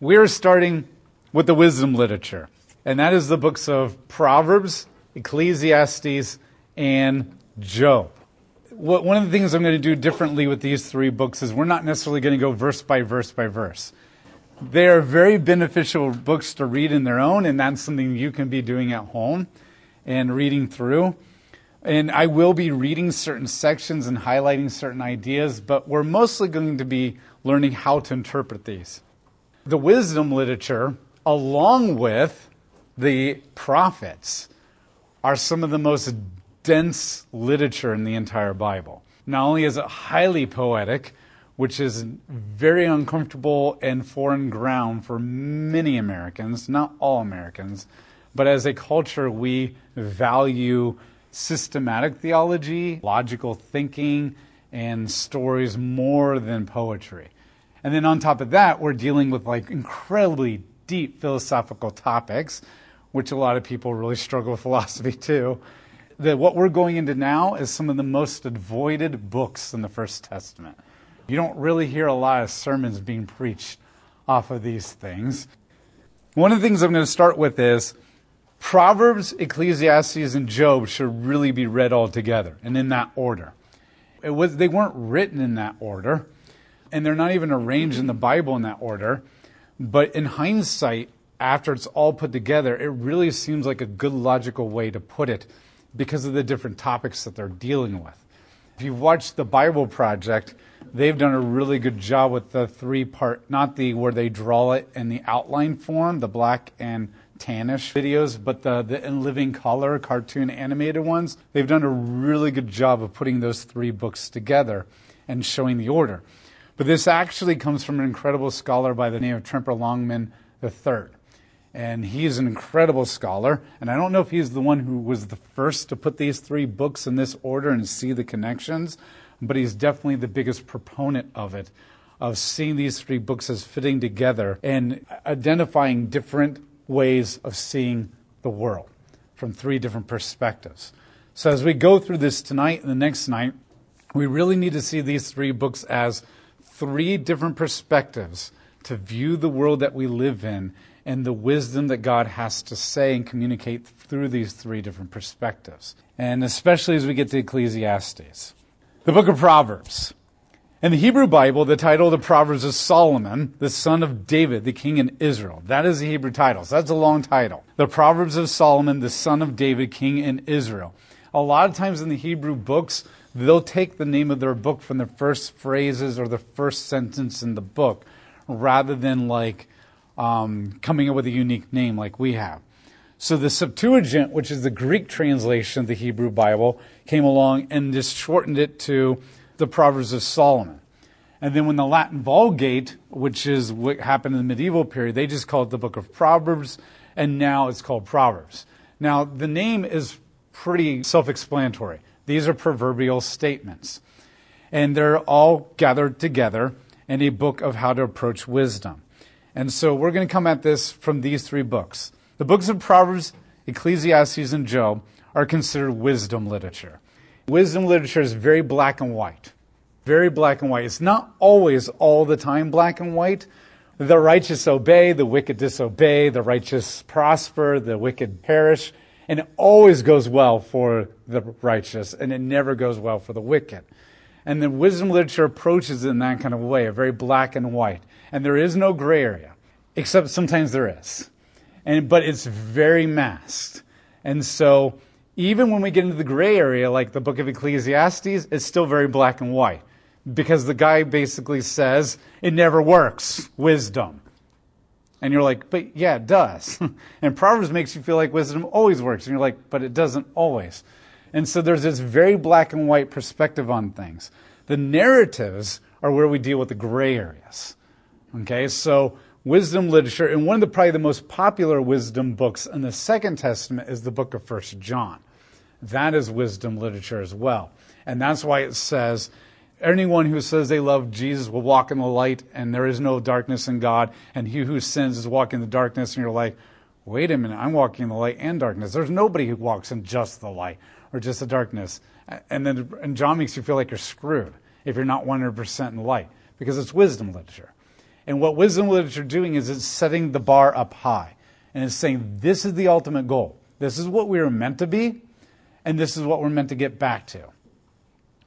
we're starting with the wisdom literature, and that is the books of Proverbs, Ecclesiastes, and Job. One of the things I'm going to do differently with these three books is we're not necessarily going to go verse by verse by verse. They are very beneficial books to read in their own, and that's something you can be doing at home and reading through. And I will be reading certain sections and highlighting certain ideas, but we're mostly going to be learning how to interpret these. The wisdom literature, along with the prophets, are some of the most dense literature in the entire Bible. Not only is it highly poetic, which is very uncomfortable and foreign ground for many Americans, not all Americans, but as a culture, we value systematic theology, logical thinking, and stories more than poetry. And then on top of that, we're dealing with like incredibly deep philosophical topics, which a lot of people really struggle with philosophy too. That what we're going into now is some of the most avoided books in the First Testament. You don't really hear a lot of sermons being preached off of these things. One of the things I'm going to start with is Proverbs, Ecclesiastes, and Job should really be read all together and in that order. It was, they weren't written in that order, and they're not even arranged in the Bible in that order. But in hindsight, after it's all put together, it really seems like a good logical way to put it because of the different topics that they're dealing with. If you've watched the Bible Project, they've done a really good job with the three part, not the where they draw it in the outline form, the black and tannish videos, but the, the in living color cartoon animated ones. They've done a really good job of putting those three books together and showing the order. But this actually comes from an incredible scholar by the name of Tremper Longman III. And he's an incredible scholar. And I don't know if he's the one who was the first to put these three books in this order and see the connections, but he's definitely the biggest proponent of it, of seeing these three books as fitting together and identifying different ways of seeing the world from three different perspectives. So as we go through this tonight and the next night, we really need to see these three books as three different perspectives to view the world that we live in and the wisdom that God has to say and communicate through these three different perspectives. And especially as we get to Ecclesiastes. The book of Proverbs. In the Hebrew Bible, the title of the Proverbs is Solomon, the son of David, the king in Israel. That is the Hebrew title. So that's a long title. The Proverbs of Solomon, the son of David, king in Israel. A lot of times in the Hebrew books, they'll take the name of their book from the first phrases or the first sentence in the book rather than like um, coming up with a unique name like we have. So the Septuagint, which is the Greek translation of the Hebrew Bible, came along and just shortened it to the Proverbs of Solomon. And then when the Latin Vulgate, which is what happened in the medieval period, they just called it the book of Proverbs, and now it's called Proverbs. Now, the name is pretty self explanatory. These are proverbial statements. And they're all gathered together in a book of how to approach wisdom. And so we're going to come at this from these three books the books of Proverbs, Ecclesiastes, and Job are considered wisdom literature. Wisdom literature is very black and white. Very black and white. It's not always all the time black and white. The righteous obey, the wicked disobey, the righteous prosper, the wicked perish. And it always goes well for the righteous, and it never goes well for the wicked. And the wisdom literature approaches it in that kind of way, a very black and white. And there is no gray area, except sometimes there is and but it's very masked. And so even when we get into the gray area, like the book of Ecclesiastes, it's still very black and white. Because the guy basically says, it never works, wisdom. And you're like, but yeah, it does. and Proverbs makes you feel like wisdom always works. And you're like, but it doesn't always. And so there's this very black and white perspective on things. The narratives are where we deal with the gray areas. Okay, so wisdom literature, and one of the probably the most popular wisdom books in the Second Testament is the book of First John. That is wisdom literature as well. And that's why it says, anyone who says they love Jesus will walk in the light and there is no darkness in God, and he who sins is walking in the darkness, and you're like, wait a minute, I'm walking in the light and darkness. There's nobody who walks in just the light or just the darkness. And then and John makes you feel like you're screwed if you're not 100% in the light because it's wisdom literature. And what wisdom literature doing is it's setting the bar up high. And it's saying this is the ultimate goal. This is what we are meant to be, and this is what we're meant to get back to.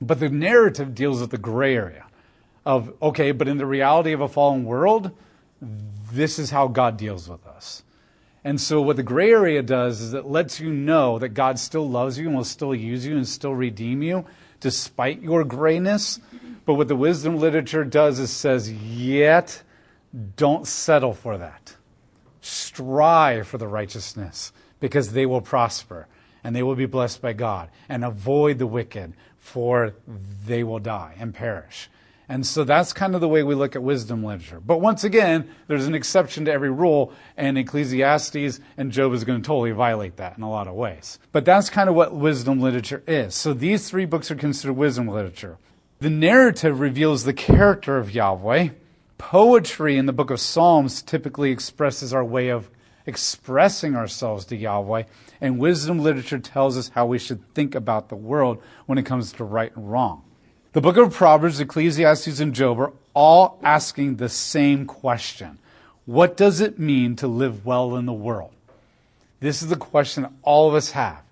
But the narrative deals with the gray area of, okay, but in the reality of a fallen world, this is how God deals with us. And so, what the gray area does is it lets you know that God still loves you and will still use you and still redeem you despite your grayness. But what the wisdom literature does is says, yet don't settle for that. Strive for the righteousness because they will prosper and they will be blessed by God. And avoid the wicked, for they will die and perish. And so that's kind of the way we look at wisdom literature. But once again, there's an exception to every rule, and Ecclesiastes and Job is going to totally violate that in a lot of ways. But that's kind of what wisdom literature is. So these three books are considered wisdom literature. The narrative reveals the character of Yahweh. Poetry in the book of Psalms typically expresses our way of expressing ourselves to Yahweh, and wisdom literature tells us how we should think about the world when it comes to right and wrong. The book of Proverbs, Ecclesiastes, and Job are all asking the same question What does it mean to live well in the world? This is the question all of us have.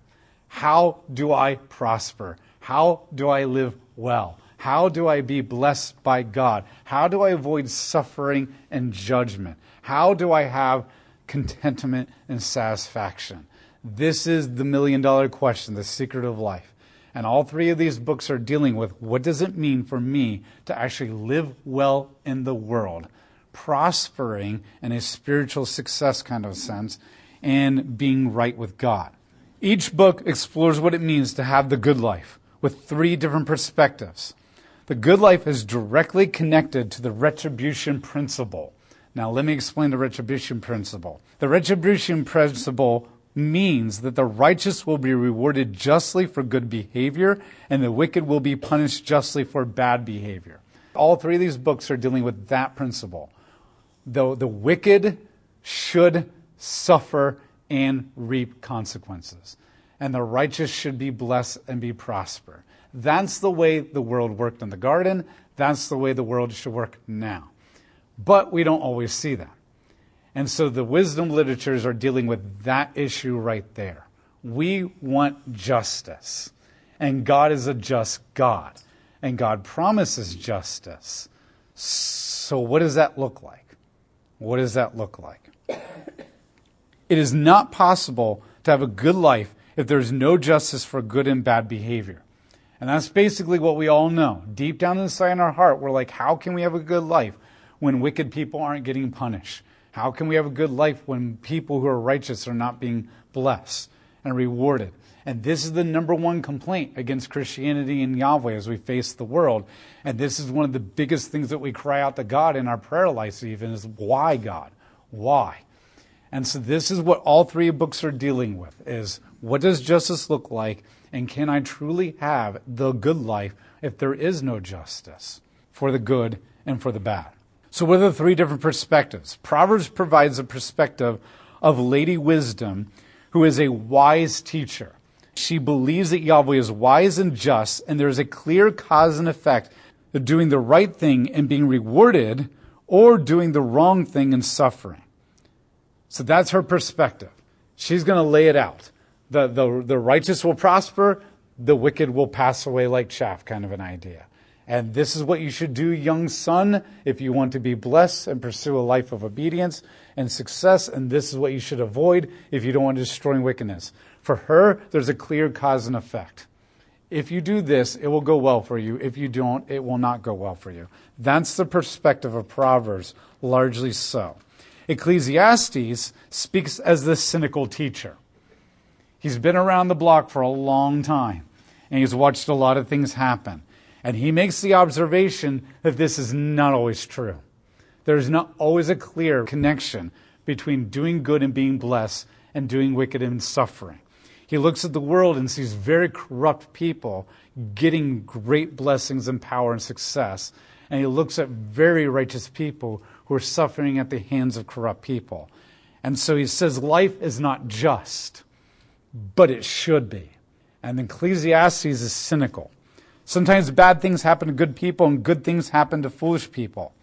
How do I prosper? How do I live well? How do I be blessed by God? How do I avoid suffering and judgment? How do I have contentment and satisfaction? This is the million dollar question, the secret of life. And all three of these books are dealing with what does it mean for me to actually live well in the world, prospering in a spiritual success kind of sense, and being right with God. Each book explores what it means to have the good life with three different perspectives. The good life is directly connected to the retribution principle. Now, let me explain the retribution principle. The retribution principle means that the righteous will be rewarded justly for good behavior and the wicked will be punished justly for bad behavior. All three of these books are dealing with that principle. Though the wicked should suffer and reap consequences, and the righteous should be blessed and be prosper. That's the way the world worked in the garden. That's the way the world should work now. But we don't always see that. And so the wisdom literatures are dealing with that issue right there. We want justice. And God is a just God. And God promises justice. So, what does that look like? What does that look like? It is not possible to have a good life if there's no justice for good and bad behavior. And that's basically what we all know. Deep down inside in our heart, we're like, how can we have a good life when wicked people aren't getting punished? How can we have a good life when people who are righteous are not being blessed and rewarded? And this is the number one complaint against Christianity and Yahweh as we face the world. And this is one of the biggest things that we cry out to God in our prayer lives, even is why, God? Why? And so this is what all three books are dealing with is what does justice look like? And can I truly have the good life if there is no justice for the good and for the bad? So, what are the three different perspectives? Proverbs provides a perspective of Lady Wisdom, who is a wise teacher. She believes that Yahweh is wise and just, and there is a clear cause and effect of doing the right thing and being rewarded, or doing the wrong thing and suffering. So that's her perspective. She's going to lay it out. The, the, the righteous will prosper, the wicked will pass away like chaff, kind of an idea. And this is what you should do, young son, if you want to be blessed and pursue a life of obedience and success. And this is what you should avoid if you don't want to destroy wickedness. For her, there's a clear cause and effect. If you do this, it will go well for you. If you don't, it will not go well for you. That's the perspective of Proverbs, largely so. Ecclesiastes speaks as the cynical teacher. He's been around the block for a long time, and he's watched a lot of things happen. And he makes the observation that this is not always true. There's not always a clear connection between doing good and being blessed and doing wicked and suffering. He looks at the world and sees very corrupt people getting great blessings and power and success. And he looks at very righteous people who are suffering at the hands of corrupt people. And so he says life is not just, but it should be. And Ecclesiastes is cynical. Sometimes bad things happen to good people and good things happen to foolish people.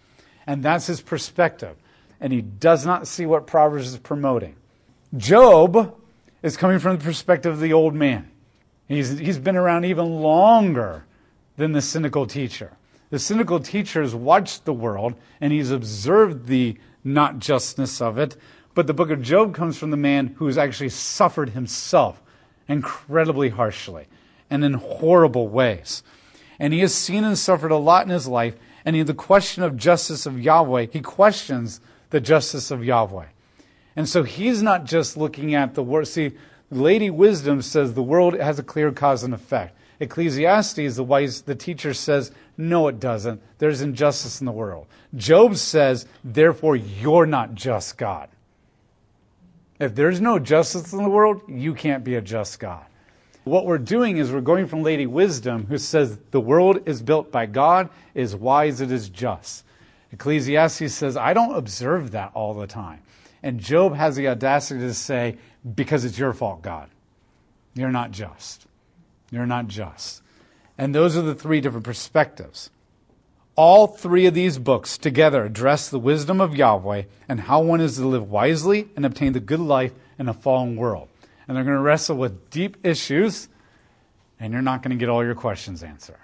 And that's his perspective. And he does not see what Proverbs is promoting. Job is coming from the perspective of the old man. He's, he's been around even longer than the cynical teacher. The cynical teacher has watched the world and he's observed the not justness of it. But the book of Job comes from the man who has actually suffered himself incredibly harshly and in horrible ways. And he has seen and suffered a lot in his life. And in the question of justice of Yahweh, he questions the justice of Yahweh. And so he's not just looking at the world. See, Lady Wisdom says the world has a clear cause and effect. Ecclesiastes, the wise, the teacher says, no, it doesn't. There's injustice in the world. Job says, therefore, you're not just God. If there's no justice in the world, you can't be a just God. What we're doing is we're going from Lady Wisdom, who says the world is built by God, is wise, it is just. Ecclesiastes says, I don't observe that all the time. And Job has the audacity to say, because it's your fault, God. You're not just. You're not just. And those are the three different perspectives. All three of these books together address the wisdom of Yahweh and how one is to live wisely and obtain the good life in a fallen world. And they're going to wrestle with deep issues, and you're not going to get all your questions answered.